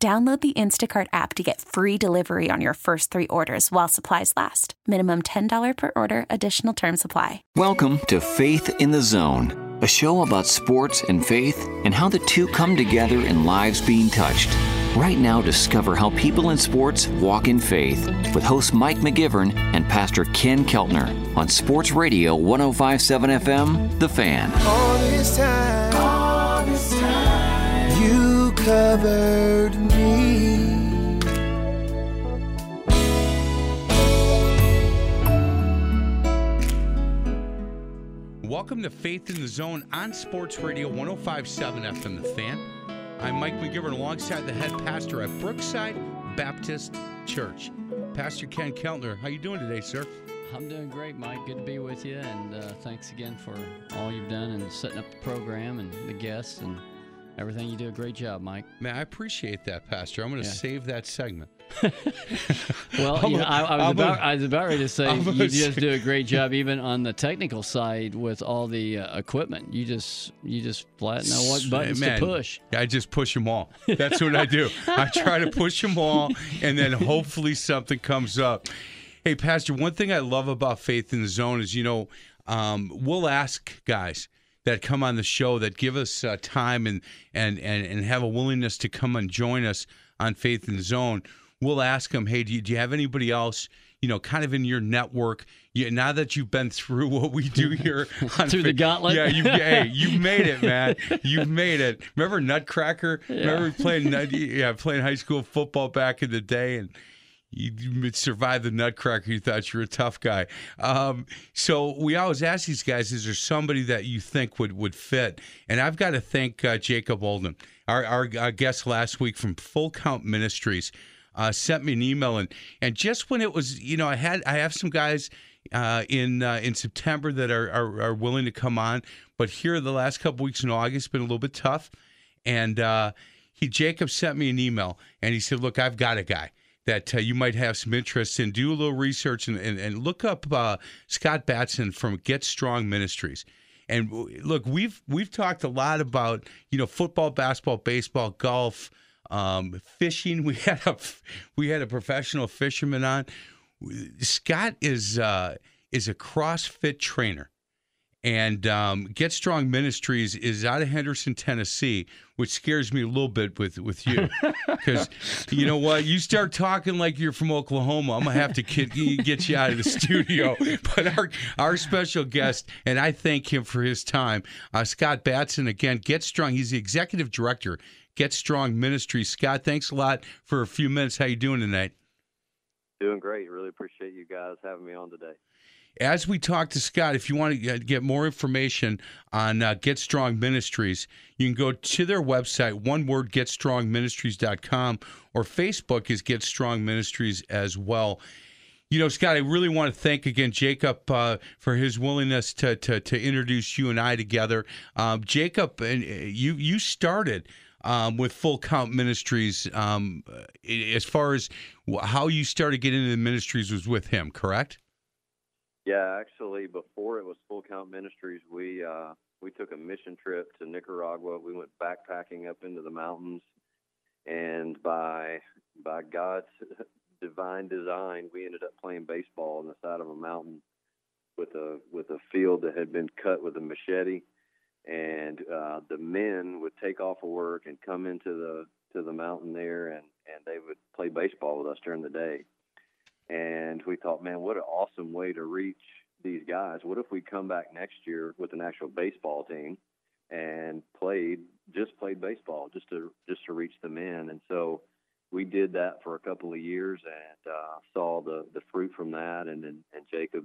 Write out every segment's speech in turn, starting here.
Download the Instacart app to get free delivery on your first three orders while supplies last. Minimum $10 per order, additional term supply. Welcome to Faith in the Zone, a show about sports and faith and how the two come together in lives being touched. Right now, discover how people in sports walk in faith with host Mike McGivern and Pastor Ken Keltner on Sports Radio 1057 FM, The Fan. All this time, all this time, you covered Welcome to Faith in the Zone on Sports Radio 1057 FM The Fan. I'm Mike McGivern alongside the head pastor at Brookside Baptist Church. Pastor Ken Keltner, how you doing today, sir? I'm doing great, Mike. Good to be with you, and uh, thanks again for all you've done and setting up the program and the guests and everything. You do a great job, Mike. Man, I appreciate that, Pastor. I'm going to Yeah. save that segment. Well, you know, I, I, was about, a- I was about ready to say you just do a great job, even on the technical side with all the uh, equipment. You just you just flat know what buttons Man, to push. I just push them all. That's what I do. I try to push them all, and then hopefully something comes up. Hey, Pastor, one thing I love about Faith in the Zone is, you know, um, we'll ask guys that come on the show that give us uh, time and, and and and have a willingness to come and join us on Faith in the Zone. We'll ask them, hey, do you, do you have anybody else? You know, kind of in your network. You, now that you've been through what we do here on Through the gauntlet? yeah, you hey, you've made it, man. You've made it. Remember Nutcracker? Remember playing yeah, playing high school football back in the day and you survived the Nutcracker. You thought you were a tough guy. Um, so we always ask these guys: Is there somebody that you think would would fit? And I've got to thank uh, Jacob Olden, our, our our guest last week from Full Count Ministries, uh, sent me an email and and just when it was, you know, I had I have some guys uh, in uh, in September that are, are are willing to come on, but here the last couple weeks in August been a little bit tough, and uh, he Jacob sent me an email and he said, "Look, I've got a guy." That uh, you might have some interest in. Do a little research and, and, and look up uh, Scott Batson from Get Strong Ministries. And look, we've we've talked a lot about you know football, basketball, baseball, golf, um, fishing. We had a we had a professional fisherman on. Scott is uh, is a CrossFit trainer and um, Get Strong Ministries is out of Henderson, Tennessee, which scares me a little bit with with you, because you know what? You start talking like you're from Oklahoma, I'm gonna have to get, get you out of the studio. But our our special guest, and I thank him for his time, uh, Scott Batson. Again, Get Strong. He's the executive director, Get Strong Ministries. Scott, thanks a lot for a few minutes. How you doing tonight? Doing great. Really appreciate you guys having me on today. As we talk to Scott, if you want to get- more information on uh, Get Strong Ministries, you can go to their website, one word, getstrongministries.com, or Facebook is Get Strong Ministries as well. You know, Scott, I really want to thank again Jacob uh, for his willingness to, to to introduce you and I together. Um, Jacob, and uh, you you started um, with Full Count Ministries. Um, as far as how you started getting into the ministries was with him, correct? Yeah, actually, before it was Full Count Ministries, we uh, we took a mission trip to Nicaragua. We went backpacking up into the mountains, and by by God's divine design, we ended up playing baseball on the side of a mountain with a with a field that had been cut with a machete. And uh, the men would take off of work and come into the to the mountain there, and and they would play baseball with us during the day. And we thought, man, what an awesome way to reach these guys. What if we come back next year with an actual baseball team and played just played baseball just to just to reach the men? And so we did that for a couple of years and uh, saw the the fruit from that. And and, and Jacob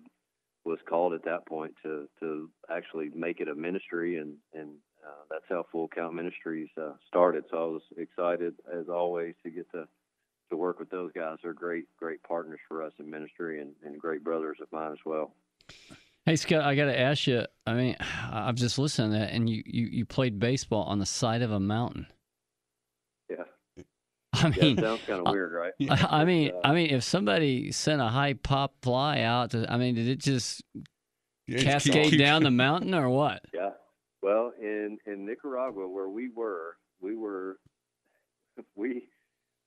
was called at that point to to actually make it a ministry, and and uh, that's how Full Count Ministries uh, started. So I was excited as always to get to work with those guys. They're great, great partners for us in ministry and, and great brothers of mine as well. Hey Scott, I got to ask you. I mean, I've just listened to that, and you, you, you played baseball on the side of a mountain. Yeah. I Yeah, mean, it sounds kind of weird, right? I, I mean, uh, I mean, if somebody sent a high pop fly out, to, I mean, did it just It's cascade keep- down the mountain or what? Yeah. Well, in in Nicaragua, where we were, we were we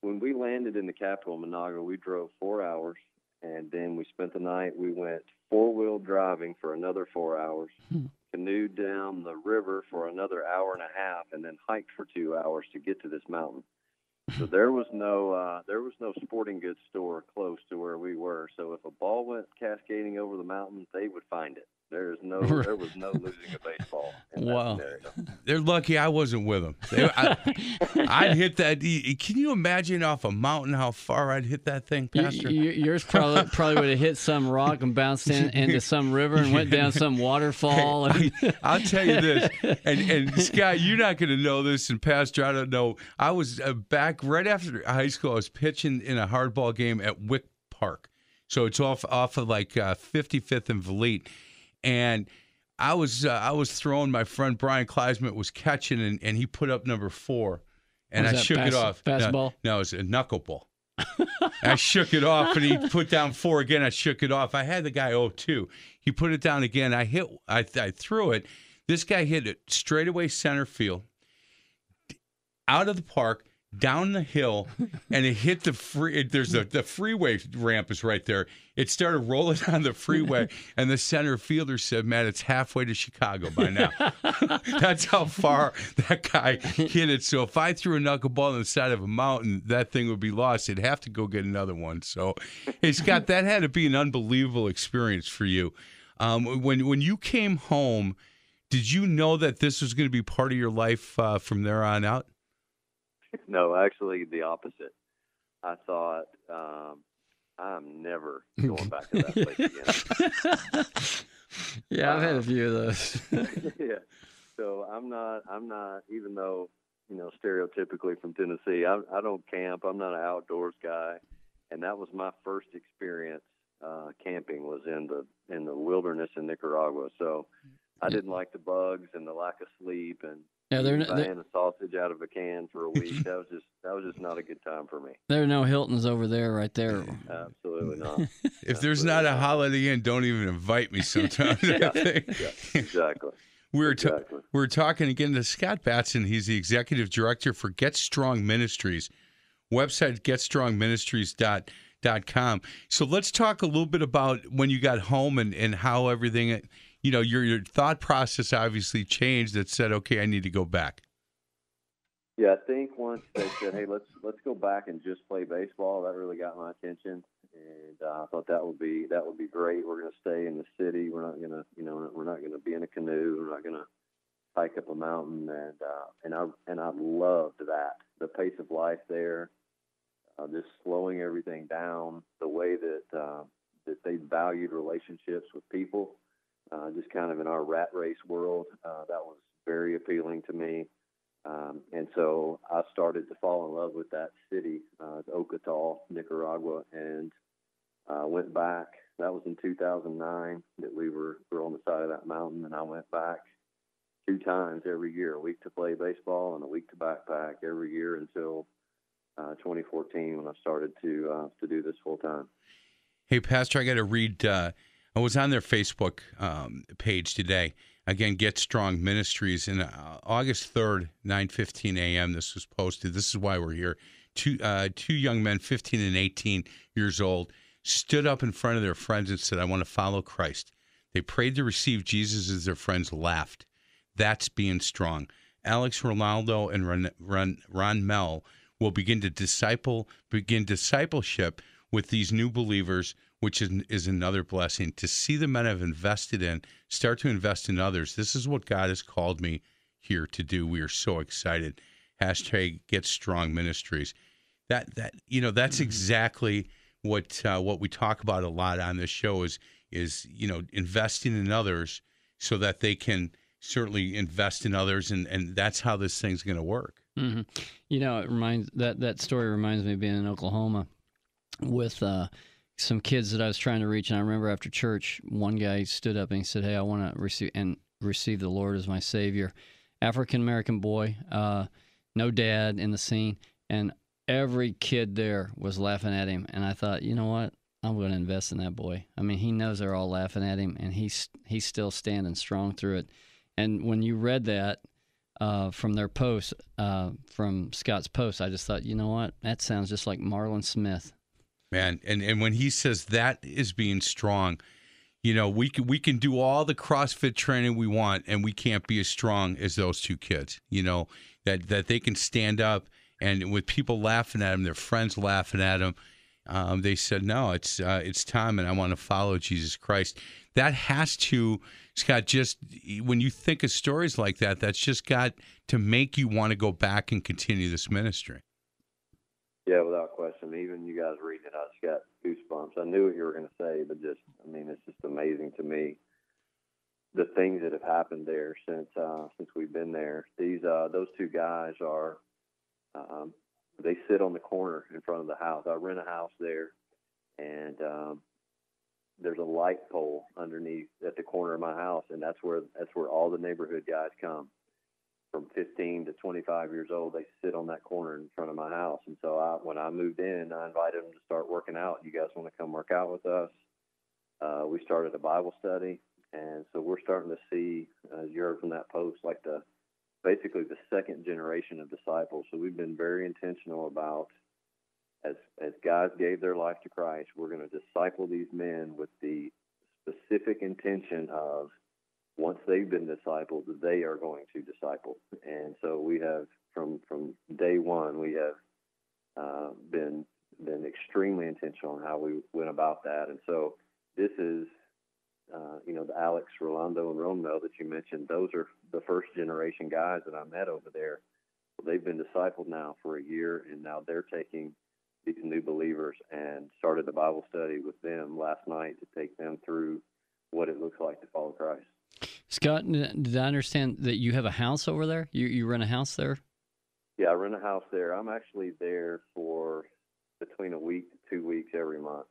when we landed in the capital, Managua, we drove four hours, and then we spent the night. We went four wheel driving for another four hours, Hmm. canoed down the river for another hour and a half, and then hiked for two hours to get to this mountain. So there was no uh, there was no sporting goods store close to where we were. So if a ball went cascading over the mountain, they would find it. There is no there was no losing a baseball. In Wow. scenario. They're lucky I wasn't with them. They, I, I'd hit that. Can you imagine off a mountain how far I'd hit that thing, Y- Pastor? y- yours probably probably would have hit some rock and bounced in, into some river and went down some waterfall. And, I'll tell you this, and and Scott, you're not going to know this, and Pastor, I don't know. I was uh, back right after high school. I was pitching in a hardball game at Wick Park, so it's off off of like uh, 55th and Valete, and I was uh, I was throwing. My friend Brian Kleisman was catching, and, and he put up number four, and I shook it off. No. No, it was a knuckleball. I shook it off, and he put down four again. I shook it off. I had the guy 0-2. He put it down again. I hit. I, I threw it. This guy hit it straight away center field, out of the park, down the hill, and it hit the free. It, there's a the freeway ramp is right there. It started rolling on the freeway, and the center fielder said, "Man, it's halfway to Chicago by now." That's how far that guy hit it. So if I threw a knuckleball on the side of a mountain, that thing would be lost. It'd have to go get another one. So, hey Scott, that had to be an unbelievable experience for you. Um, when when you came home, did you know that this was going to be part of your life uh, from there on out? No, actually, the opposite. I thought um, I'm never going back to that place again. yeah, I've had a few of those. yeah. So I'm not. I'm not. Even though you know, stereotypically from Tennessee, I, I don't camp. I'm not an outdoors guy, and that was my first experience uh, camping was in the in the wilderness in Nicaragua. So I didn't like the bugs and the lack of sleep and Yeah, they're, eating they're banana sausage out of a can for a week. that was just that was just not a good time for me. there are no Hiltons over there, right there. Absolutely not. If there's not a Holiday Inn, don't even invite me. Sometimes I think. yeah, exactly. We were ta- Exactly. we were talking again to Scott Batson. He's the executive director for Get Strong Ministries. Website getstrongministries.com. So let's talk a little bit about when you got home and, and how everything, you know, your your thought process obviously changed that said, okay, I need to go back. Yeah, I think once they said, "Hey, let's let's go back and just play baseball," that really got my attention, and uh, I thought that would be that would be great. We're going to stay in the city. We're not going to, you know, we're not going to be in a canoe. We're not going to hike up a mountain, and uh, and I and I loved that the pace of life there, uh, just slowing everything down, the way that uh, that they valued relationships with people, uh, just kind of in our rat race world. Uh, that was very appealing to me. Um, and so I started to fall in love with that city, uh, Ocotal, Nicaragua, and uh, went back. That was in 2009 that we were, were on the side of that mountain, and I went back two times every year, a week to play baseball and a week to backpack every year until uh, 2014 when I started to uh, to do this full time. Hey, Pastor, I got to read. Uh, I was on their Facebook um, page today. Again, Get Strong Ministries, and uh, August third, nine fifteen a.m. This was posted. This is why we're here. Two uh, two young men, fifteen and eighteen years old, stood up in front of their friends and said, "I want to follow Christ." They prayed to receive Jesus as their friends laughed. That's being strong. Alex Ronaldo and Ron, Ron, Ron Mel will begin to disciple begin discipleship with these new believers, which is, is another blessing. To see the men I've invested in, start to invest in others. This is what God has called me here to do. We are so excited. Hashtag Get Strong Ministries. That that you know that's exactly what uh, what we talk about a lot on this show is is you know investing in others so that they can certainly invest in others and and that's how this thing's going to work. hmm You know, it reminds that that story reminds me of being in Oklahoma with uh, some kids that I was trying to reach, and I remember after church, one guy stood up and he said, "Hey, I want to receive and receive the Lord as my Savior." African American boy, uh, no dad in the scene, and every kid there was laughing at him. And I thought, you know what? I'm going to invest in that boy. I mean, he knows they're all laughing at him, and he's he's still standing strong through it. And when you read that uh, from their post, uh, from Scott's post, I just thought, you know what? That sounds just like Marlon Smith. Man. And and when he says that is being strong, you know, we can we can do all the CrossFit training we want, and we can't be as strong as those two kids. You know that that they can stand up and with people laughing at them, their friends laughing at them. Um, they said, "No, it's uh, it's time, and I want to follow Jesus Christ." That has to, Scott. Just when you think of stories like that, that's just got to make you want to go back and continue this ministry. Yeah, without question. Even guys reading it, I just got goosebumps. I knew what you were going to say, but just, I mean, it's just amazing to me the things that have happened there since uh, since we've been there. These uh, those two guys are, um, they sit on the corner in front of the house. I rent a house there, and um, there's a light pole underneath at the corner of my house, and that's where that's where all the neighborhood guys come from 15 to 25 years old, they sit on that corner in front of my house. And so I, when I moved in, I invited them to start working out. You guys want to come work out with us? Uh, we started a Bible study. And so we're starting to see, as you heard from that post, like the basically the second generation of disciples. So we've been very intentional about as as guys gave their life to Christ, we're going to disciple these men with the specific intention of once they've been discipled, they are going to disciple. And so we have from from day one we have uh, been been extremely intentional on how we went about that. And so this is uh, you know the Alex Rolando and Romeo that you mentioned. Those are the first generation guys that I met over there. They've been discipled now for a year, and now they're taking these new believers and started a Bible study with them last night to take them through what it looks like to follow Christ. Scott, did I understand that you have a house over there? You you rent a house there? Yeah, I rent a house there. I'm actually there for between a week to two weeks every month.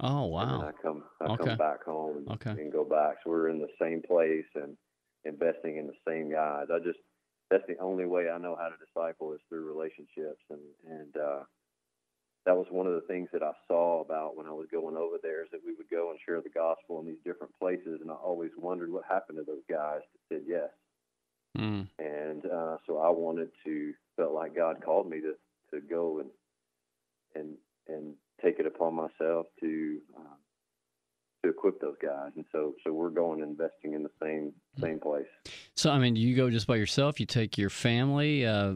Oh wow. I come I Okay. come back home and, Okay. and go back. So we're in the same place and investing in the same guys. I just that's the only way I know how to disciple is through relationships and and uh that was one of the things that I saw about when I was going over there is that we would go and share the gospel in these different places and I always wondered what happened to those guys that said yes. Mm. and uh, so I wanted to felt like God called me to to go and and and take it upon myself to uh, to equip those guys, and so so we're going and investing in the same same place. So I mean, do you go just by yourself? You take your family? Uh,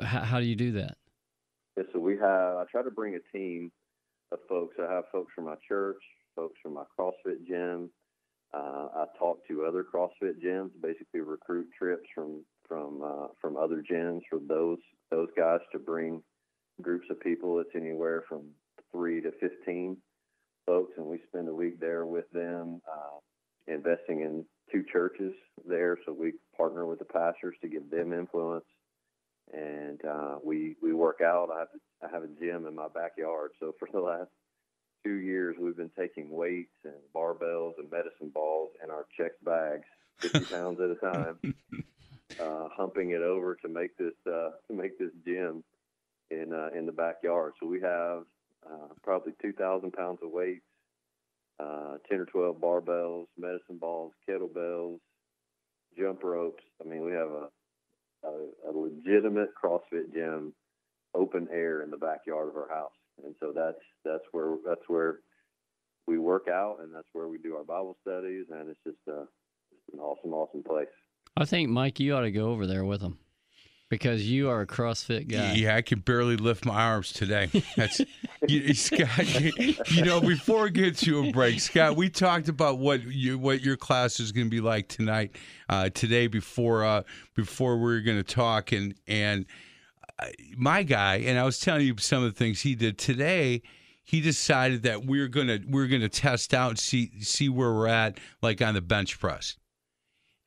how, how do you do that? Have I try to bring a team of folks. I have folks from my church, folks from my CrossFit gym. Uh, I talk to other CrossFit gyms, basically recruit trips from from uh, from other gyms for those those guys to bring groups of people. It's anywhere from three to fifteen folks, and we spend a week there with them, uh, investing in two churches there. So we partner with the pastors to give them influence, and uh, we we work out. I have I have a gym in my backyard, so for the last two years we've been taking weights and barbells and medicine balls in our checked bags, fifty pounds at a time, uh, humping it over to make this uh, to make this gym in uh, in the backyard. So we have uh, probably two thousand pounds of weights, uh, ten or twelve barbells, medicine balls, kettlebells, jump ropes. I mean, we have a a, a legitimate CrossFit gym, open air in the backyard of our house, and so that's that's where that's where we work out, and that's where we do our Bible studies, and it's just uh, it's an awesome, awesome place. I think Mike, you ought to go over there with them because you are a CrossFit guy. Yeah, I can barely lift my arms today. That's you, Scott. You, you know, before we get to a break, Scott, we talked about what you, what your class is going to be like tonight, uh, today before uh, before we are going to talk, and and uh, my guy, and I was telling you some of the things he did today. He decided that we're gonna we're gonna test out and see see where we're at, like on the bench press.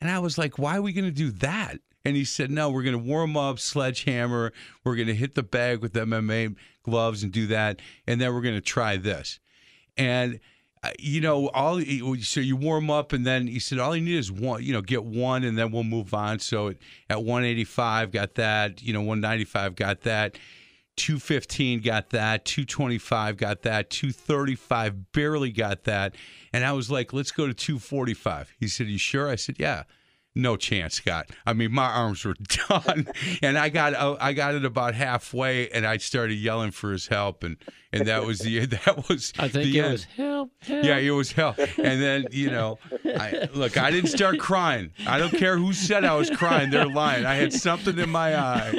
And I was like, why are we going to do that? And he said, no, we're going to warm up, sledgehammer. We're going to hit the bag with MMA gloves and do that. And then we're going to try this. And, uh, you know, all so you warm up, and then he said, all you need is one, you know, get one, and then we'll move on. So at 185, got that, you know, 195, got that. 215 got that 225 got that 235 barely got that and i was like let's go to 245 he said you sure i said yeah no chance, Scott. I mean, my arms were done, and I got uh, I got it about halfway, and I started yelling for his help, and and that was the that was. I think the it end. was help, help. Yeah, it was hell. And then you know, I look. I didn't start crying. I don't care who said I was crying. They're lying. I had something in my eye.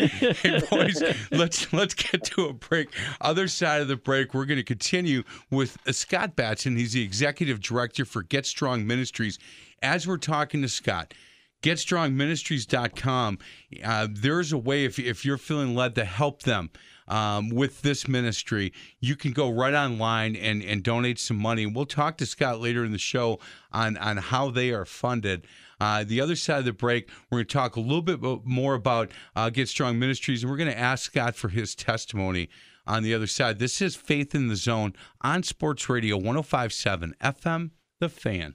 Hey, boys, let's let's get to a break. Other side of the break, we're going to continue with uh, Scott Batson. He's the executive director for Get Strong Ministries. As we're talking to Scott. GetStrongMinistries.com. Uh, there's a way if if you're feeling led to help them um, with this ministry, you can go right online and, and donate some money. We'll talk to Scott later in the show on, on how they are funded. Uh, the other side of the break, we're going to talk a little bit more about uh, Get Strong Ministries, and we're going to ask Scott for his testimony on the other side. This is Faith in the Zone on Sports Radio 1057 FM, The Fan.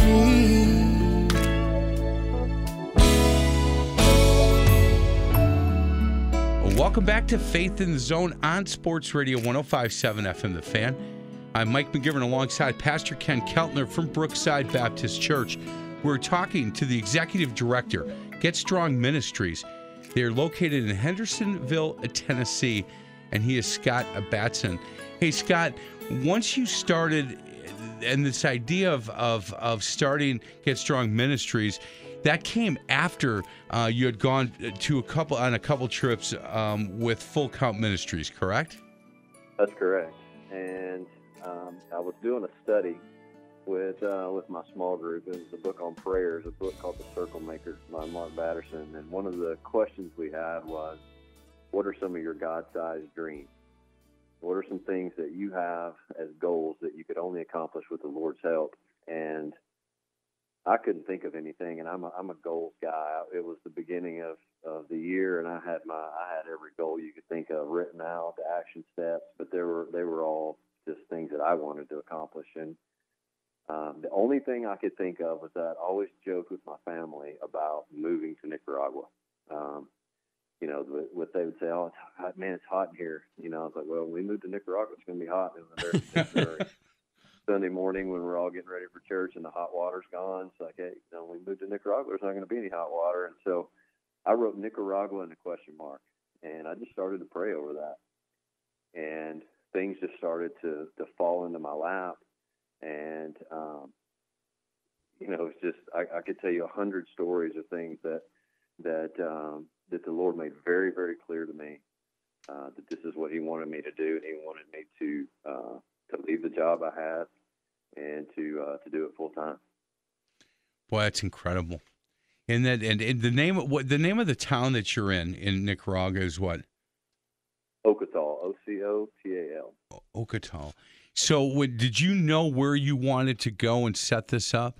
Welcome back to Faith in the Zone on Sports Radio 1057 FM The Fan. I'm Mike McGivern alongside Pastor Ken Keltner from Brookside Baptist Church. We're talking to the executive director, Get Strong Ministries. They're located in Hendersonville, Tennessee, and he is Scott Batson. Hey, Scott, once you started, and this idea of, of, of starting Get Strong Ministries, that came after uh, you had gone to a couple on a couple trips um, with Full Count Ministries, correct? That's correct. And um, I was doing a study with uh, with my small group. It was a book on prayers, a book called The Circle Maker by Mark Batterson. And one of the questions we had was, "What are some of your God-sized dreams? What are some things that you have as goals that you could only accomplish with the Lord's help?" And I couldn't think of anything, and I'm a, I'm a goals guy. It was the beginning of, of the year, and I had my I had every goal you could think of written out, the action steps, but they were they were all just things that I wanted to accomplish. And um, the only thing I could think of was that I always joked with my family about moving to Nicaragua. Um, you know, what they would say, "Oh, it's hot, man, it's hot in here." You know, I was like, "Well, when we moved to Nicaragua, it's going to be hot." And they're, Sunday morning when we're all getting ready for church and the hot water's gone. It's like, hey, you know, we moved to Nicaragua. There's not going to be any hot water. And so I wrote Nicaragua in a question mark, and I just started to pray over that. And things just started to to fall into my lap, and um, you know, it's just I, I could tell you a hundred stories of things that that um, that the Lord made very very clear to me uh, that this is what He wanted me to do, and He wanted me to uh, to leave the job I had to uh, to do it full time. Boy, that's incredible. And that and, and the name of what the name of the town that you're in in Nicaragua is what? Ocotal, O C O T A L. Ocotal. So, what, did you know where you wanted to go and set this up?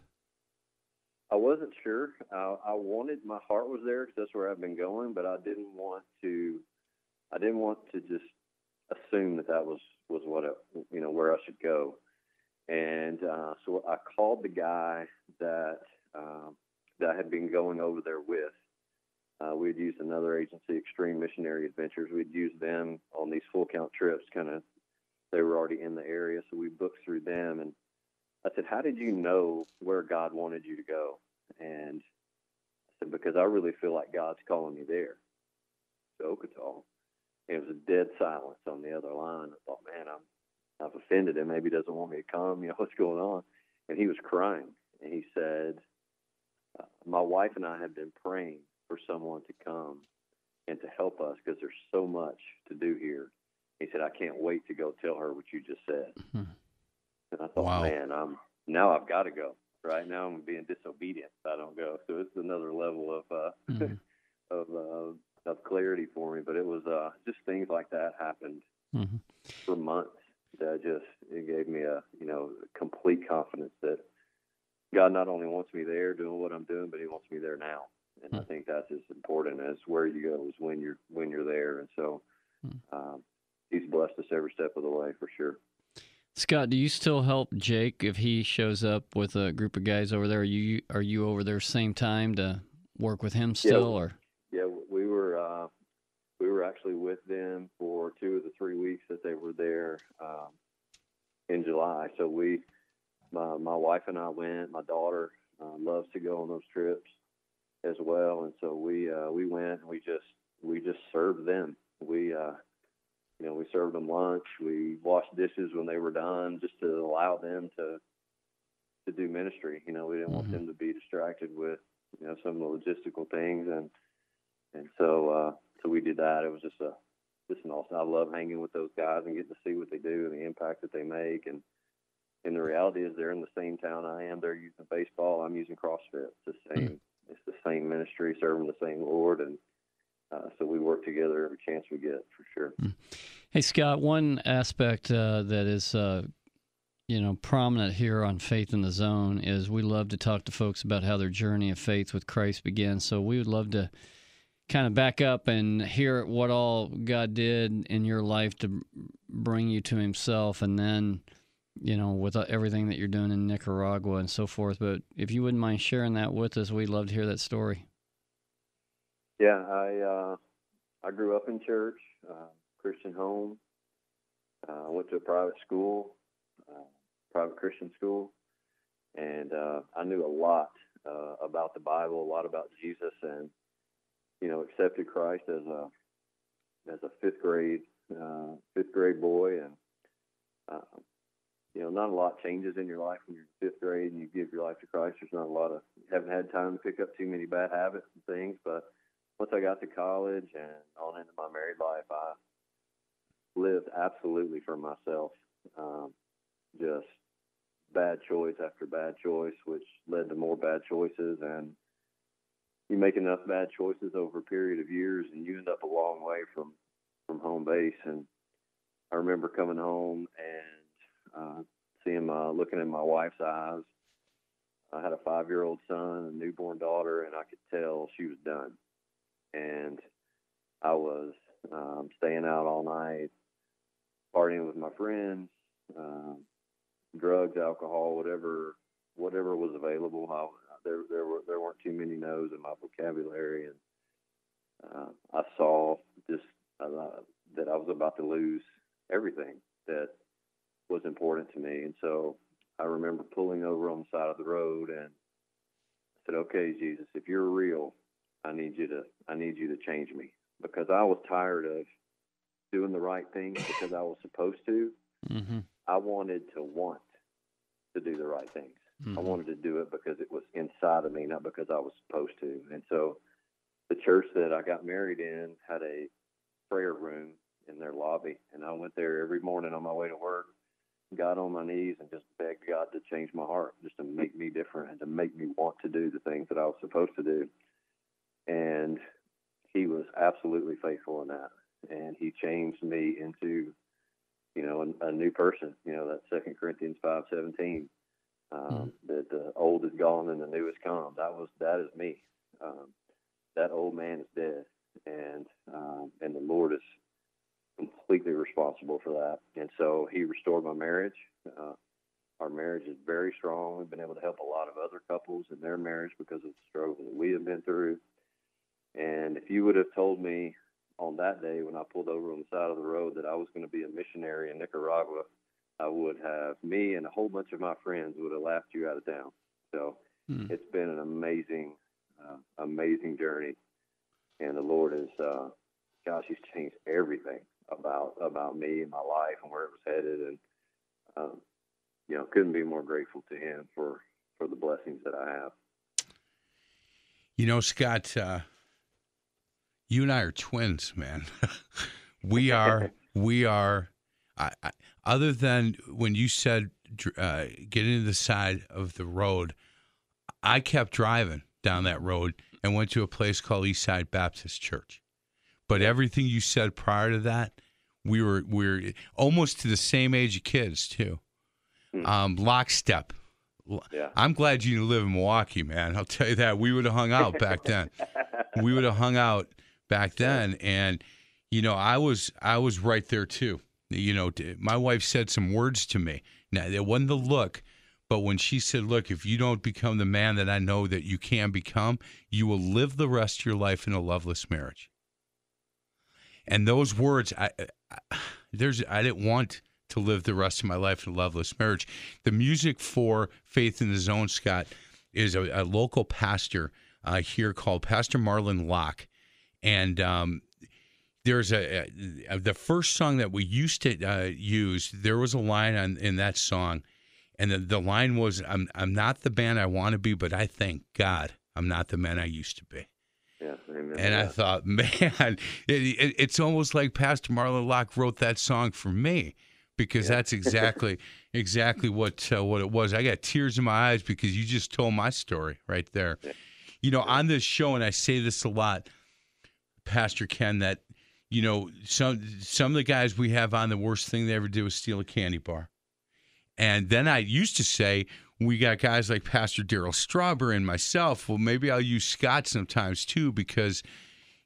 I wasn't sure. I, I wanted my heart was there because that's where I've been going, but I didn't want to. I didn't want to just assume that that was was what it, you know where I should go. And uh, so I called the guy that um, that I had been going over there with. Uh, we'd used another agency, Extreme Missionary Adventures. We'd used them on these full count trips. Kind of, they were already in the area, so we booked through them. And I said, "How did you know where God wanted you to go?" And I said, "Because I really feel like God's calling me there." So Ocotal. It was a dead silence on the other line. I thought, man, I'm I've offended him. Maybe he doesn't want me to come. You know what's going on? And he was crying, and he said, uh, "My wife and I have been praying for someone to come and to help us because there's so much to do here, he said, I can't wait to go tell her what you just said. Hmm. And I thought, Wow. man, I'm now I've got to go. Right now, I'm being disobedient if I don't go. So it's another level of uh, Mhm. of uh, of clarity for me. But it was uh, just things like that happened Mhm. for months that just it gave me a you know complete confidence that God not only wants me there doing what I'm doing, but He wants me there now. And I Hmm. think that's as important as where you go is when you're when you're there. And so Hmm. um, He's blessed us every step of the way for sure. Scott, do you still help Jake if he shows up with a group of guys over there? Are you are you over there same time to work with him still, or Yeah, we were actually with them for two of the three weeks that they were there um, in July. So we, my my wife and I went. My daughter uh, loves to go on those trips as well, and so we uh, we went and we just we just served them. We uh, you know we served them lunch. We washed dishes when they were done, just to allow them to to do ministry. You know, we didn't want Mhm. them to be distracted with you know some of the logistical things and and so uh so we did that. It was just a just an awesome i love hanging with those guys and getting to see what they do and the impact that they make. And and the reality is they're in the same town i am. They're using baseball. I'm using crossfit. It's the same it's the same ministry serving the same lord. And uh, so we work together every chance we get for sure. Hey Scott, one aspect uh, that is uh, you know prominent here on Faith in the Zone is we love to talk to folks about how their journey of faith with Christ began. So we would love to kind of back up and hear what all God did in your life to bring you to Himself, and then you know with uh, everything that you're doing in Nicaragua and so forth. But if you wouldn't mind sharing that with us, we'd love to hear that story. Yeah, I uh, I grew up in church, uh, Christian home. Uh, I went to a private school, uh, private Christian school, and I knew a lot about the Bible, a lot about Jesus, and you know, accepted Christ as a as a fifth grade uh, fifth grade boy, and uh, you know, not a lot changes in your life when you're in fifth grade and you give your life to Christ. There's not a lot of haven't had time to pick up too many bad habits and things, but once I got to college and on into my married life, I lived absolutely for myself. Um, just bad choice after bad choice, which led to more bad choices. And you make enough bad choices over a period of years, and you end up a long way from from home base. And I remember coming home and uh, seeing my looking in my wife's eyes. I had a five year old son, a newborn daughter, and I could tell she was done and I was um, staying out all night, partying with my friends, um, drugs, alcohol, whatever whatever was available. I, there there were there weren't too many no's in my vocabulary, and uh, I saw just uh, that I was about to lose everything that was important to me, and so I remember pulling over on the side of the road and I said, "Okay, Jesus, if you're real." I need you to I need you to change me because I was tired of doing the right thing because I was supposed to. Mm-hmm. I wanted to want to do the right things. I Mhm. wanted to do it because it was inside of me, not because I was supposed to. And so the church that I got married in had a prayer room in their lobby and I went there every morning on my way to work, got on my knees and just begged God to change my heart, just to make me different and to make me want to do the things that I was supposed to do and he was absolutely faithful in that and he changed me into you know a, a new person you know that second corinthians 5 17 um, that the old is gone and the new has come. That was that is me. Um, that old man is dead and um, and the lord is completely responsible for that. And so he restored my marriage. Uh, our marriage is very strong. We've been able to help a lot of other couples in their marriage because of the struggle that we have been through. And if you would have told me on that day when I pulled over on the side of the road that I was going to be a missionary in Nicaragua, I would have, me and a whole bunch of my friends would have laughed you out of town. So Hmm. it's been an amazing, uh, amazing journey. And the Lord is, uh, gosh, He's changed everything about about me and my life and where it was headed. And, um, you know, couldn't be more grateful to Him for, for the blessings that I have. You know, Scott, uh, you and I are twins, man. we are we are. I, I, other than when you said uh, get into the side of the road, I kept driving down that road and went to a place called Eastside Baptist Church. But everything you said prior to that, we were we are almost to the same age of kids too. Um, lockstep. Yeah. I'm glad you live in Milwaukee, man. I'll tell you that. We would have hung out back then. we would have hung out back then, and you know, I was I was right there too. You know, my wife said some words to me. Now it wasn't the look, but when she said, "Look, if you don't become the man that I know that you can become, you will live the rest of your life in a loveless marriage." And those words, I, I there's I didn't want to live the rest of my life in a loveless marriage. The music for Faith in the Zone, Scott, is a, a local pastor uh, here called Pastor Marlon Locke, and um, there's a, a, the first song that we used to uh, use. There was a line on, in that song, and the, the line was, "I'm I'm not the man I want to be, but I thank God I'm not the man I used to be." Yeah, amen. And I thought, man, it, it, it's almost like Pastor Marlon Locke wrote that song for me because that's exactly exactly what uh, what it was. I got tears in my eyes because you just told my story right there. You know, on this show, and I say this a lot, Pastor Ken, that you know some some of the guys we have on the worst thing they ever did was steal a candy bar, and then I used to say we got guys like Pastor Darryl Strawberry and myself. Well, maybe I'll use Scott sometimes too because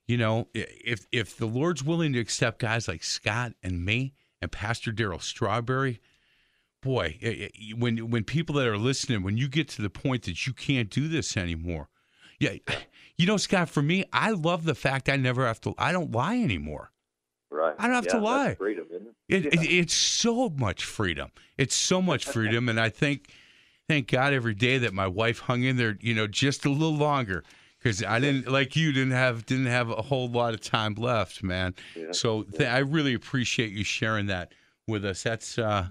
you know if if the Lord's willing to accept guys like Scott and me and Pastor Darryl Strawberry, boy, when when people that are listening, when you get to the point that you can't do this anymore, yeah, you know, Scott, for me, I love the fact I never have to. I don't lie anymore. right. I don't have yeah, to that's lie. Freedom, isn't it? It, it, it's so much freedom. It's so much freedom, and I think, thank God every day that my wife hung in there, you know, just a little longer because I didn't like you didn't have didn't have a whole lot of time left, man. Yeah. So th- I really appreciate you sharing that with us. That's uh,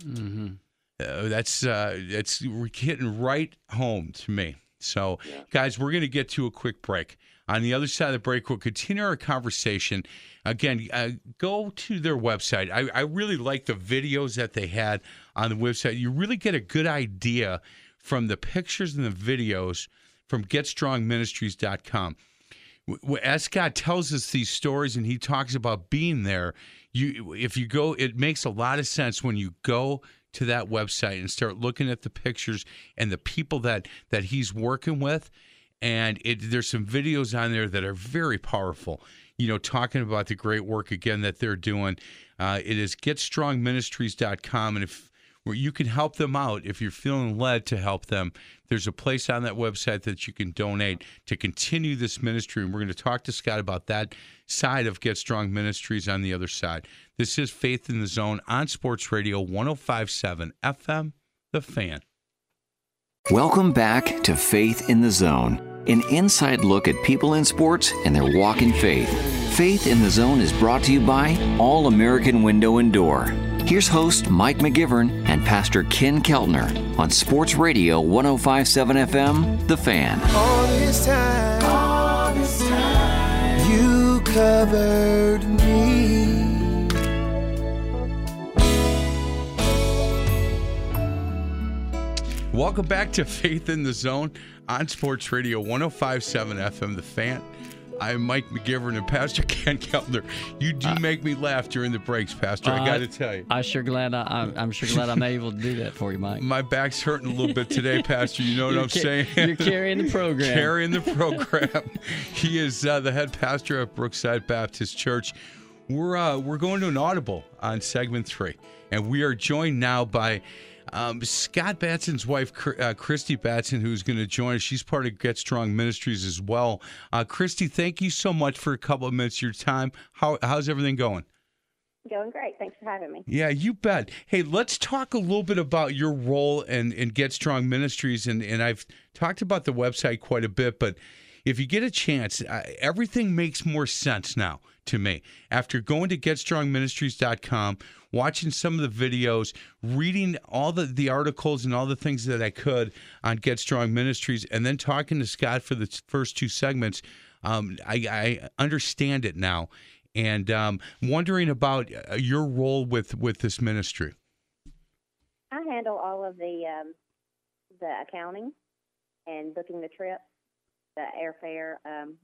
uh, that's uh, it's hitting right home to me. So, guys, we're going to get to a quick break. On the other side of the break, we'll continue our conversation. Again, uh, go to their website. I, I really like the videos that they had on the website. You really get a good idea from the pictures and the videos from GetStrongMinistries.com as Scott tells us these stories and he talks about being there, you if you go, it makes a lot of sense when you go to that website and start looking at the pictures and the people that that he's working with. And it, there's some videos on there that are very powerful. You know, talking about the great work again that they're doing. Uh, it is getstrongministries.com, and if where you can help them out if you're feeling led to help them. There's a place on that website that you can donate to continue this ministry. And we're going to talk to Scott about that side of Get Strong Ministries on the other side. This is Faith in the Zone on Sports Radio 1057 FM, The Fan. Welcome back to Faith in the Zone, an inside look at people in sports and their walk in faith. Faith in the Zone is brought to you by All American Window and Door. Here's host Mike McGivern and Pastor Ken Keltner on Sports Radio 1057 FM, The Fan. All this time, all this time, you covered me. Welcome back to Faith in the Zone on Sports Radio 1057 FM, The Fan. I'm Mike McGivern and Pastor Ken Keltner. You do make me laugh during the breaks, Pastor. I Uh, got to tell you. I sure glad I, I'm, I'm sure glad I'm able to do that for you, Mike. My back's hurting a little bit today, Pastor. You know what I'm ca- saying? You're carrying the program. Carrying the program. he is uh, the head pastor of Brookside Baptist Church. We're uh, we're going to an audible on segment three, and we are joined now by um, Scott Batson's wife, uh, Christy Batson, who's going to join us. She's part of Get Strong Ministries as well. Uh, Christy, thank you so much for a couple of minutes of your time. How how's everything going? Going great. Thanks for having me. Yeah, you bet. Hey, let's talk a little bit about your role in, in Get Strong Ministries. And, and I've talked about the website quite a bit, but if you get a chance, uh, everything makes more sense now to me. After going to getstrongministries.com, watching some of the videos, reading all the, the articles and all the things that I could on Get Strong Ministries, and then talking to Scott for the first two segments, um, I, I understand it now and um, wondering about uh, your role with with this ministry. I handle all of the um, the accounting and booking the trips, the airfare, um,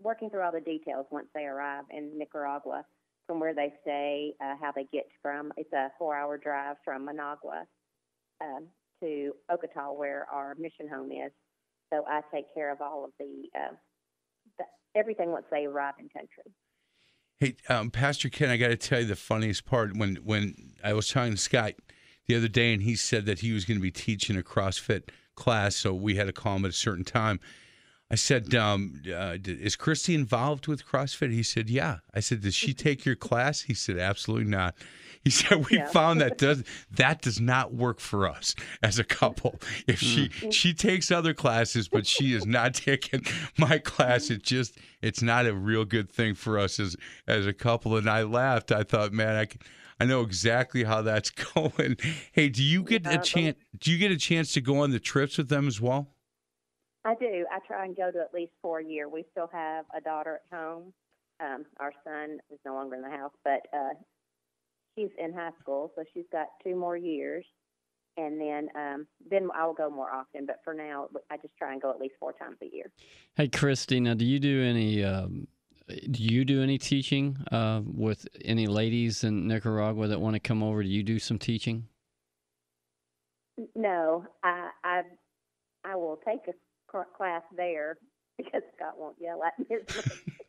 working through all the details once they arrive in Nicaragua, from where they stay, uh, how they get from. It's a four-hour drive from Managua um, to Ocotal, where our mission home is. So I take care of all of the, uh, the everything once they arrive in country. Hey, um, Pastor Ken, I got to tell you the funniest part when when I was talking to Scott the other day, and he said that he was going to be teaching a CrossFit class, so we had to call him at a certain time. I said, um, uh, "Is Christy involved with CrossFit?" He said, "Yeah." I said, "Does she take your class?" He said, "Absolutely not." He said, "We Yeah. found that does that does not work for us as a couple. If she she takes other classes, but she is not taking my class, it just it's not a real good thing for us as as a couple." And I laughed. I thought, man, I. Can, I know exactly how that's going. Hey, do you get a chance? Do you get a chance to go on the trips with them as well? I do. I try and go to at least four a year. We still have a daughter at home. Um, our son is no longer in the house, but uh, she's in high school, so she's got two more years. And then, um, then I'll go more often. But for now, I just try and go at least four times a year. Hey, Christy, now do you do any? Um, do you do any teaching uh, with any ladies in Nicaragua that want to come over? Do you do some teaching? No, I I, I will take a class there because Scott won't yell at me.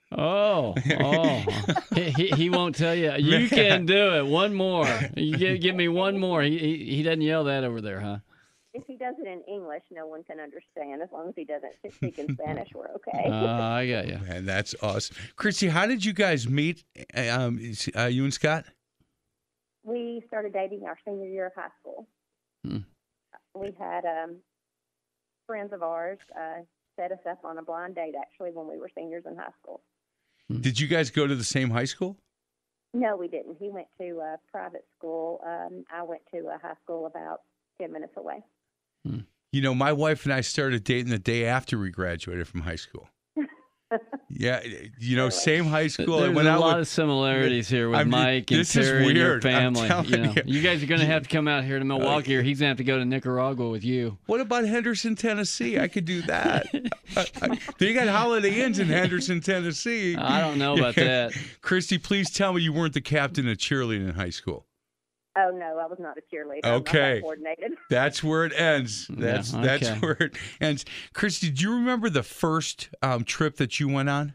Oh, oh, he, he, he won't tell you. You can do it. One more. You give, give me one more. He, he he doesn't yell that over there, huh? if he does it in English, no one can understand. As long as he doesn't speak in Spanish, we're okay. Uh, I got you. Man, that's awesome. Christy, how did you guys meet? Um, uh, you and Scott? we started dating our senior year of high school. Hmm. We had um, friends of ours uh, set us up on a blind date actually when we were seniors in high school. Did you guys go to the same high school? No, we didn't. He went to a private school. Um, I went to a high school about 10 minutes away. You know, my wife and I started dating the day after we graduated from high school. Yeah, eh, eh, you know, same high school. I There's a lot with- of similarities here with I'm- Mike and Terry and your family. you, know, you. you guys are going to have to come out here to Milwaukee, or he's going to have to go to Nicaragua with you. What about Henderson, Tennessee? I could do that. I- I- uh, uh, they got Holiday Inns in Henderson, Tennessee. I don't know about that. Christy, please tell me you weren't the captain of cheerleading in high school. Oh, no, I was not a cheerleader. I'm not that Okay. coordinated. That's where it ends. That's Yeah, that's where it ends. Christy, do you remember the first um, trip that you went on?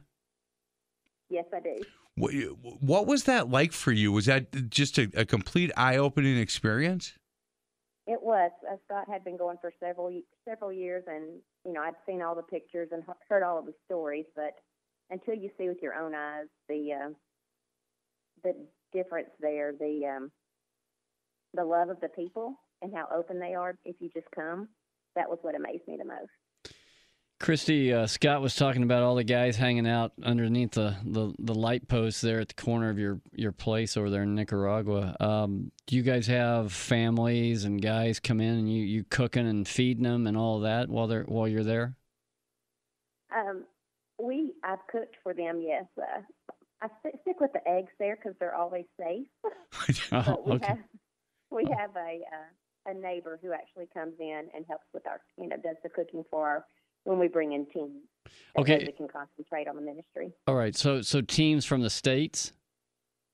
Yes, I do. What, what was that like for you? Was that just a, a complete eye-opening experience? It was. Uh, Scott had been going for several several years, and you know I'd seen all the pictures and heard all of the stories, but until you see with your own eyes the uh, the difference there, the um, the love of the people and how open they are if you just come, that was what amazed me the most. Christy, uh, Scott was talking about all the guys hanging out underneath the, the, the light post there at the corner of your, your place over there in Nicaragua. Um, do you guys have families and guys come in and you, you cooking and feeding them and all that while they're while you're there? Um, we I've cooked for them. Yes, uh, I stick with the eggs there because they're always safe. Oh, okay. have we have a uh, a neighbor who actually comes in and helps with our you know does the cooking for our when we bring in teams. That way Okay. we can concentrate on the ministry. All right. So so teams from the states.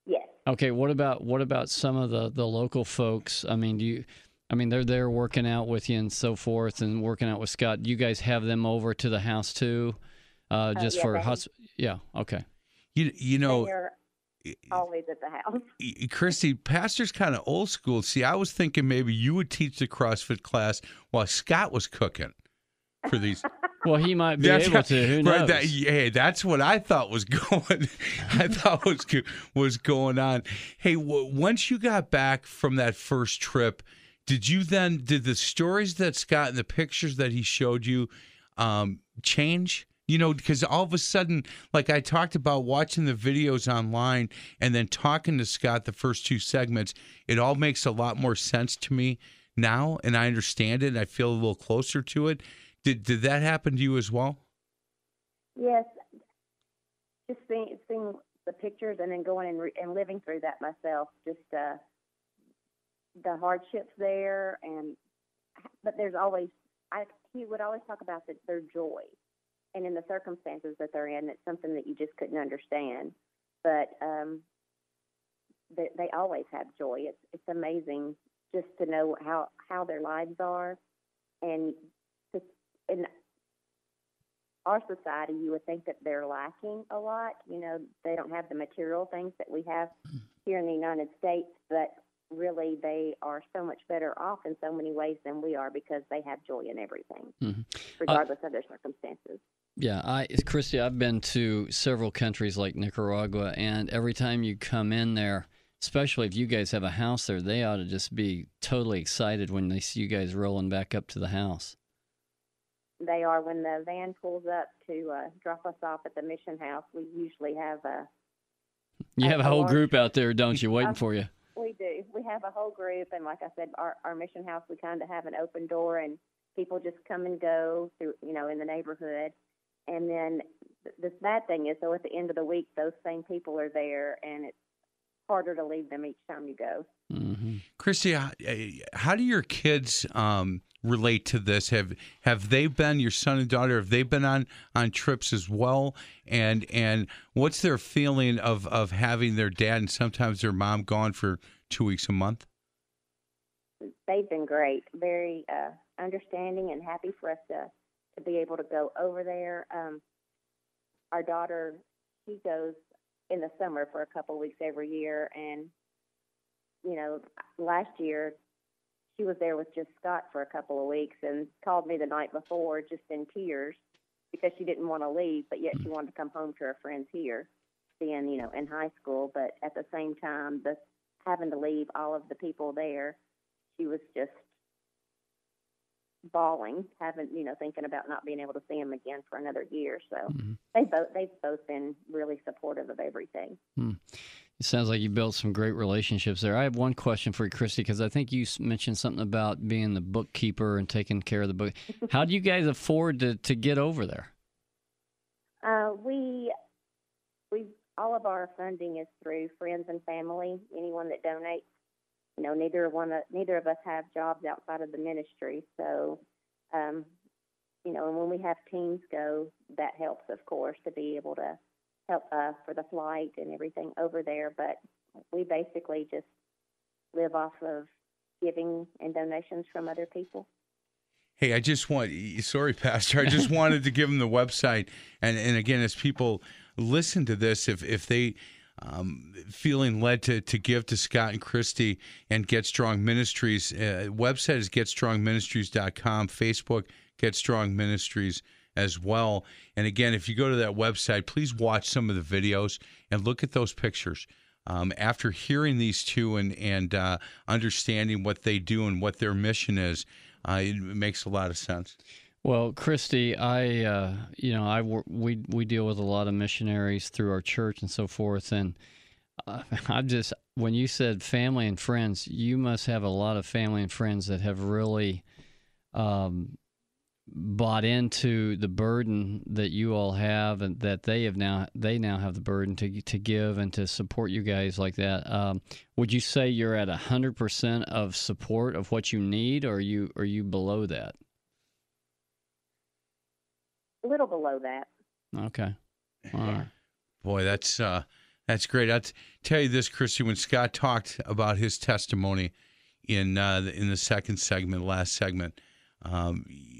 Yes, Okay. What about what about some of the, the local folks? I mean, do you? I mean, they're there working out with you and so forth, and working out with Scott. You guys have them over to the house too, uh, just yeah, for they- hus- Yeah. Okay. You you know, they're always at the house. Christy, pastor's kind of old school. See, I was thinking maybe you would teach the CrossFit class while Scott was cooking for these. Well, he might be able to. Who knows? Right, that, hey, that's what I thought was going. I thought was was going on. Hey, w- once you got back from that first trip, did you then did the stories that Scott and the pictures that he showed you um, change? You know, because all of a sudden, like I talked about watching the videos online and then talking to Scott the first two segments, it all makes a lot more sense to me now, and I understand it. And I feel a little closer to it. Did did that happen to you as well? Yes, just seeing seeing the pictures and then going and, re- and living through that myself. Just uh, the hardships there, and but there's always I he would always talk about the, their joy, and in the circumstances that they're in, it's something that you just couldn't understand. But um, they, they always have joy. It's it's amazing just to know how how their lives are, and to, in our society, you would think that they're lacking a lot. You know, they don't have the material things that we have here in the United States, but really they are so much better off in so many ways than we are because they have joy in everything, Mhm. regardless of their circumstances. Yeah, I Christy, I've been to several countries like Nicaragua, and every time you come in there, especially if you guys have a house there, they ought to just be totally excited when they see you guys rolling back up to the house. They are when the van pulls up to uh, drop us off at the mission house. We usually have a You Uh, have a a whole large- group out there, don't you, waiting Uh, for you? We do. We have a whole group, and like I said, our our mission house, we kind of have an open door, and people just come and go through, you know, in the neighborhood. And then th- the bad thing is, though, at the end of the week, those same people are there, and it's harder to leave them each time you go. hmm Christy, how, how do your kids um, relate to this? Have have they been your son and daughter? Have they been on on trips as well? And and what's their feeling of of having their dad and sometimes their mom gone for two weeks a month? They've been great, very uh, understanding and happy for us to to be able to go over there. Um, our daughter, she goes in the summer for a couple weeks every year, and you know, last year she was there with just Scott for a couple of weeks and called me the night before just in tears because she didn't want to leave, but yet she wanted to come home to her friends here, being you know in high school. But at the same time, the having to leave all of the people there, she was just bawling, having you know thinking about not being able to see him again for another year. So Mhm. they both they've both been really supportive of everything. It sounds like you built some great relationships there. I have one question for you, Christy, because I think you mentioned something about being the bookkeeper and taking care of the book. How do you guys afford to, to get over there? Uh, we we all of our funding is through friends and family. Anyone that donates, you know, neither one of, neither of us have jobs outside of the ministry, so um, you know, and when we have teams go, that helps, of course, to be able to uh, for the flight and everything over there. But we basically just live off of giving and donations from other people. Hey, I just want sorry, Pastor. I just wanted to give them the website, and and again, as people listen to this, if if they um, feeling led to to give to Scott and Christy and Get Strong Ministries, uh, website is getstrongministries.com. Facebook Get Strong Ministries as well. And again, if you go to that website, please watch some of the videos and look at those pictures. Um, after hearing these two and and uh, understanding what they do and what their mission is, uh, it makes a lot of sense. Well, Christy, I, uh, you know, I we we deal with a lot of missionaries through our church and so forth, and uh, I'm just when you said family and friends, you must have a lot of family and friends that have really um, bought into the burden that you all have, and that they have now they now have the burden to to give and to support you guys like that. Um, would you say you're at hundred percent of support of what you need, or are you are you below that? A little below that. Okay. All right. Boy, that's uh, that's great. I'll t- tell you this, Christy. When Scott talked about his testimony in uh, in the second segment, last segment, um, y-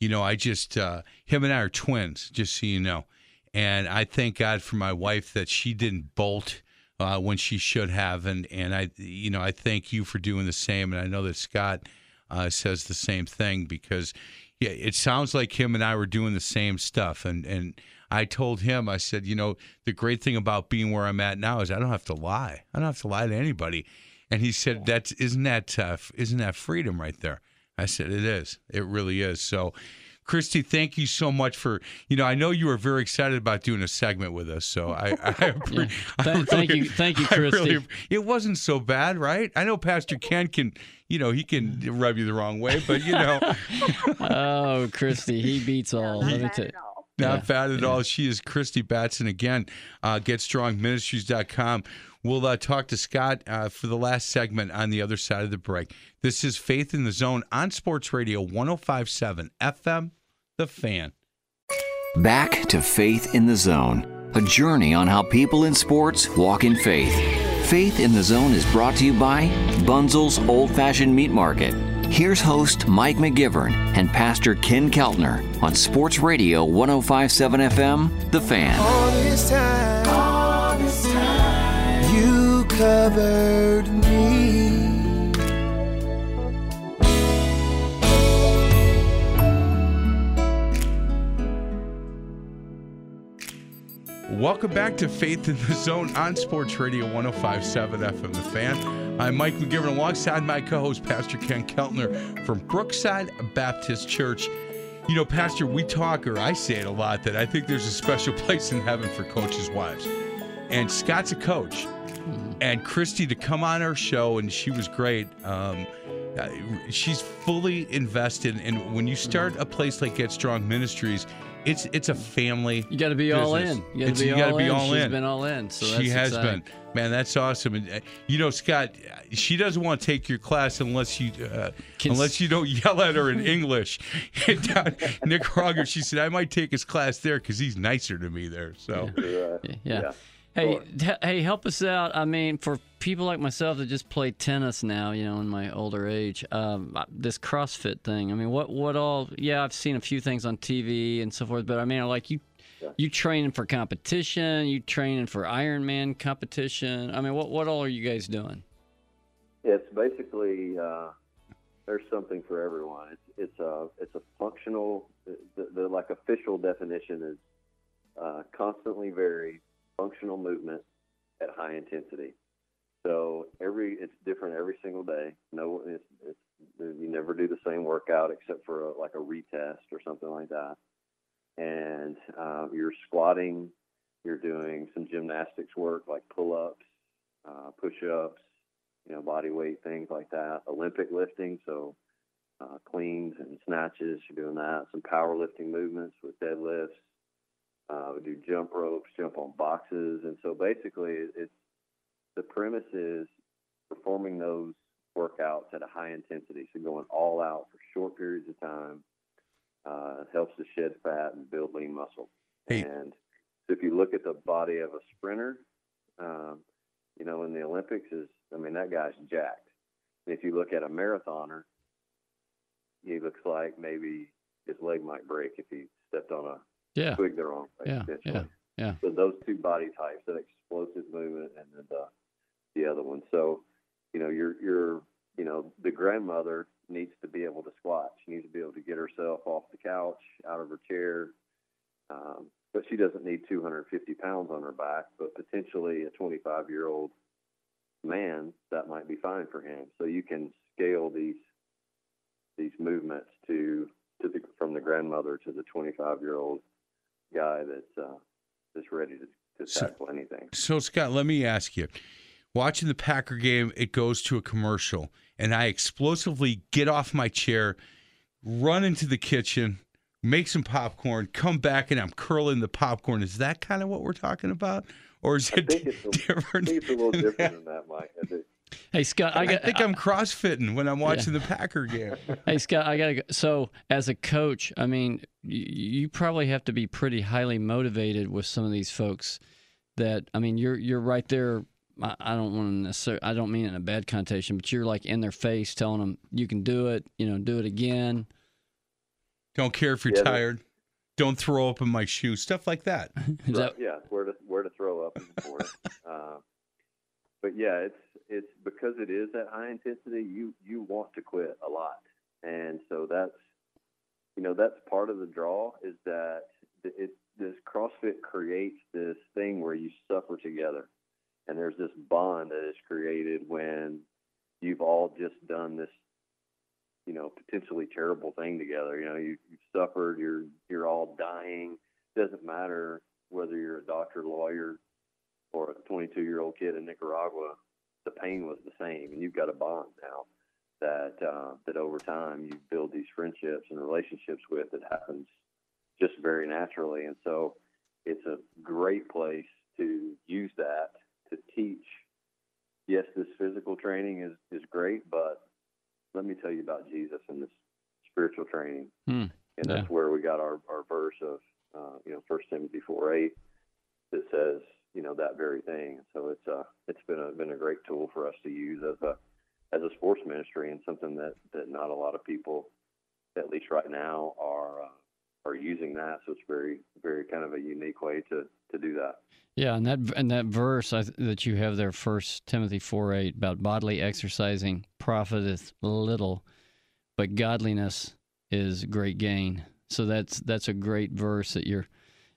you know, I just uh, him and I are twins, just so you know, and I thank God for my wife that she didn't bolt. Uh, when she should have, and and I, you know, I thank you for doing the same, and I know that Scott uh, says the same thing because, yeah, it sounds like him and I were doing the same stuff, and and I told him, I said, you know, the great thing about being where I'm at now is I don't have to lie. I don't have to lie to anybody. And he said, "That's isn't that uh, isn't that freedom right there?" I said, "It is. It really is." So, Christy, thank you so much for you know. I know you were very excited about doing a segment with us, so I, I, appre- I Th- thank you- thank you, I really- Christy. it wasn't so bad, right? I know Pastor Ken can, you know, he can mm. rub you the wrong way, but you know, Oh, Christy, he beats all. No, Let me not tell you. At all. Not Yeah, bad at yeah. all. She is Christy Batson again. Uh, GetStrongMinistries.com. We'll uh, talk to Scott uh, for the last segment on the other side of the break. This is Faith in the Zone on Sports Radio 1057 FM, The Fan. Back to Faith in the Zone, a journey on how people in sports walk in faith. Faith in the Zone is brought to you by Bunzel's Old Fashioned Meat Market. Here's host Mike McGivern and Pastor Ken Keltner on Sports Radio 1057 FM, The Fan. All this time, all this time, you covered me. Welcome back to Faith in the Zone on Sports Radio 1057 FM The Fan. I'm Mike McGivern alongside my co host, Pastor Ken Keltner from Brookside Baptist Church. You know, Pastor, we talk, or I say it a lot, that I think there's a special place in heaven for coaches' wives. And Scott's a coach. And Christy to come on our show, and she was great. Um, uh, she's fully invested. And when you start a place like Get Strong Ministries, it's it's a family. You got to be all in. You got to It's- be, you all, gotta be in. all She's in. been all in. So she has exciting. been, man. That's awesome. And uh, you know, Scott, uh, she doesn't want to take your class unless you uh, Can- unless you don't yell at her in English. Down in Nicaragua, she said, "I might take his class there because he's nicer to me there." So Right. Yeah. Yeah. Hey, hey, help us out. I mean, for people like myself that just play tennis now, you know, in my older age, um, this CrossFit thing. I mean, what, what all? Yeah, I've seen a few things on TV and so forth, but I mean, like you, you training for competition, you training for Ironman competition. I mean, what, what all are you guys doing? It's basically uh, there's something for everyone. It's it's a it's a functional. The, the like official definition is uh, constantly varied functional movement at high intensity. So every it's different every single day. No, it's, it's you never do the same workout except for a, like a retest or something like that. And uh, you're squatting, you're doing some gymnastics work like pull-ups, uh, push-ups, you know, body weight things like that. Olympic lifting, so uh, cleans and snatches, you're doing that. Some powerlifting movements with deadlifts. Uh, we do jump ropes, jump on boxes, and so basically, it's the premise is performing those workouts at a high intensity, so going all out for short periods of time. Uh, helps to shed fat and build lean muscle. Hey. And so if you look at the body of a sprinter, um, you know, in the Olympics is, I mean, that guy's jacked. And if you look at a marathoner, he looks like maybe his leg might break if he stepped on a Yeah, twig the wrong way. Yeah, yeah, yeah. So those two body types, that explosive movement and then the the other one. So, you know, your your you know, the grandmother needs to be able to squat. She needs to be able to get herself off the couch, out of her chair. Um, but she doesn't need 250 pounds on her back. But potentially a 25 year old man, that might be fine for him. So you can scale these these movements to to the from the grandmother to the 25 year old guy that's uh, that's ready to, to So- tackle anything. So, Scott, let me ask you. Watching the Packer game, it goes to a commercial, and I explosively get off my chair, run into the kitchen, make some popcorn, come back, and I'm curling the popcorn. Is that kind of what we're talking about? Or is I it think it's a, I different? think it's a little different than that, Mike. Hey Scott, I I, think I'm crossfitting when I'm watching the Packer game. Hey Scott, I gotta go. So, as a coach, I mean, you, you probably have to be pretty highly motivated with some of these folks. That I mean, you're you're right there. I, I don't want to necessarily. I don't mean it in a bad connotation, but you're like in their face, telling them you can do it. You know, do it again. Don't care if you're Yeah, that- tired. Don't throw up in my shoe. Stuff like that. Is that yeah, where to where to throw up in the morning. uh, but yeah, it's it's because it is that high intensity. You you want to quit a lot, and so that's you know that's part of the draw is that it, this CrossFit creates this thing where you suffer together, and there's this bond that is created when you've all just done this you know potentially terrible thing together. You know you you've suffered. You're you're all dying. Doesn't matter whether you're a doctor, lawyer, or a 22 year old kid in Nicaragua. The pain was the same, and you've got a bond now that uh, that over time you build these friendships and relationships with. That happens just very naturally. And so it's a great place to use that to teach. Yes, this physical training is, is great, but let me tell you about Jesus and this spiritual training. Hmm. And Yeah. that's where we got our, our verse of, uh, you know, First Timothy 4 8 that says, you know, that very thing. So it's, uh, it's been a, been a great tool for us to use as a, as a sports ministry and something that, that not a lot of people, at least right now, are, uh, are using that. So it's very, very kind of a unique way to, to do that. Yeah, and that and that verse I, that you have there, First Timothy four eight, about bodily exercising profiteth little, but godliness is great gain. So that's that's a great verse that you're.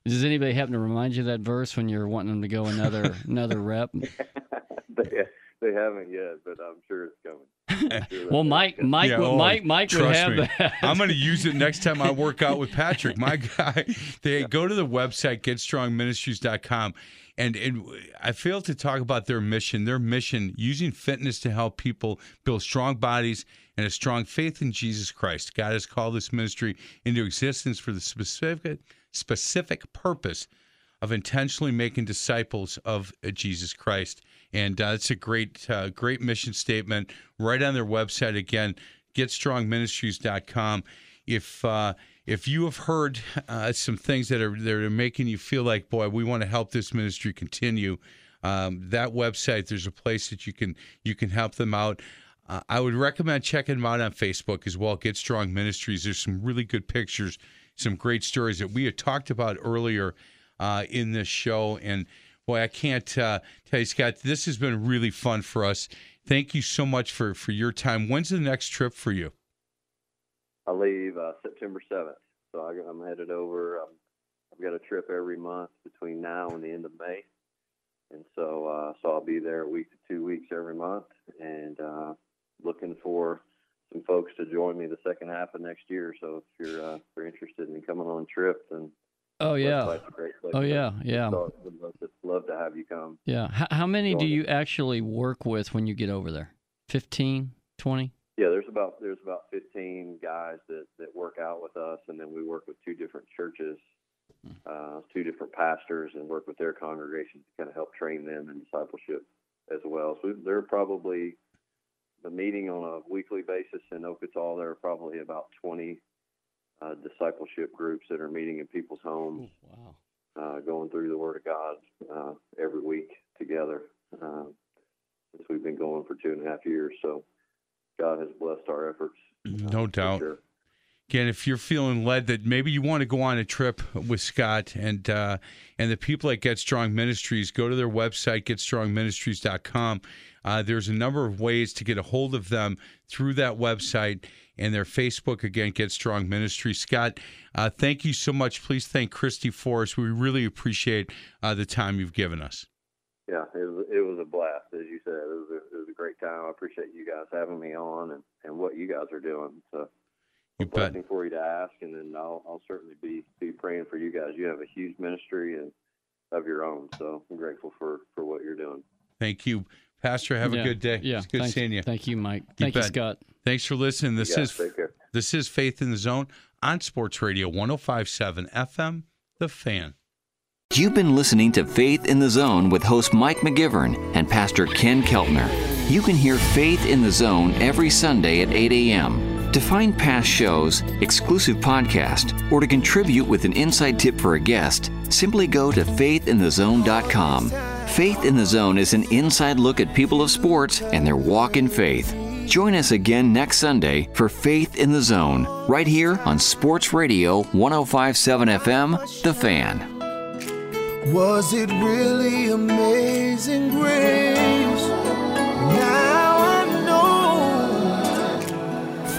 Does anybody happen to remind you of that verse when you're wanting them to go another another rep? they, they haven't yet, but I'm sure it's coming. Sure Well, Mike, Mike, Yeah, oh, Mike, Mike would have me. that. I'm going to use it next time I work out with Patrick. My guy, they go to the website getstrongministries.com and and I failed to talk about their mission. Their mission using fitness to help people build strong bodies and a strong faith in Jesus Christ. God has called this ministry into existence for the specific specific purpose of intentionally making disciples of uh, Jesus Christ. And uh, it's a great, uh, great mission statement right on their website. Again, getstrongministries.com. If uh, if you have heard uh, some things that are that are making you feel like, boy, we want to help this ministry continue, um, that website, there's a place that you can you can help them out. Uh, I would recommend checking them out on Facebook as well. Get Strong Ministries. There's some really good pictures, some great stories that we had talked about earlier uh, in this show. And boy, I can't uh, tell you, Scott, this has been really fun for us. Thank you so much for for your time. When's the next trip for you? I leave uh, September 7th, so I, I'm headed over. Um, I've got a trip every month between now and the end of May, and so uh, so I'll be there a week to two weeks every month, and uh, looking for some folks to join me the second half of next year. So if you're uh, if you're interested in coming on a trip, then Oh yeah, website's a great place oh yeah, yeah, So love to, love to have you come. yeah. How, how many do you actually work with when you get over there? 15, 20? Yeah, there's about there's about 15 guys that that work out with us, and then we work with two different churches, uh, two different pastors, and work with their congregations to kind of help train them in discipleship as well. So they're probably the meeting on a weekly basis in Ocotal. There are probably about 20 uh, discipleship groups that are meeting in people's homes, wow. uh, going through the Word of God uh, every week together. Uh, since we've been going for two and a half years, so God has blessed our efforts. uh, No doubt. sure. Again, if you're feeling led that maybe you want to go on a trip with Scott and uh, and the people at Get Strong Ministries, go to their website, getstrongministries.com. Uh, there's a number of ways to get a hold of them through that website and their Facebook, again, Get Strong Ministries. Scott, uh, thank you so much. Please thank Christy for us. We really appreciate uh, the time you've given us. Yeah, it was it was a blast, as you said. It was a, it was a great time. I appreciate you guys having me on and, and what you guys are doing. So You a blessing for you to ask, and then I'll I'll certainly be be praying for you guys. You have a huge ministry and of your own, so I'm grateful for for what you're doing. Thank you. Pastor, have Yeah, a good day. Yeah, It's good thanks- seeing you. Thank you, Mike. Thank you. Scott. Thanks for listening. This guys is. This is Faith in the Zone on Sports Radio 1057 FM, The Fan. You've been listening to Faith in the Zone with host Mike McGivern and Pastor Ken Keltner. You can hear Faith in the Zone every Sunday at 8 a.m. To find past shows, exclusive podcast, or to contribute with an inside tip for a guest, simply go to faithinthezone.com. Faith in the Zone is an inside look at people of sports and their walk in faith. Join us again next Sunday for Faith in the Zone, right here on Sports Radio 1057 FM, The Fan. Was it really amazing grace? Now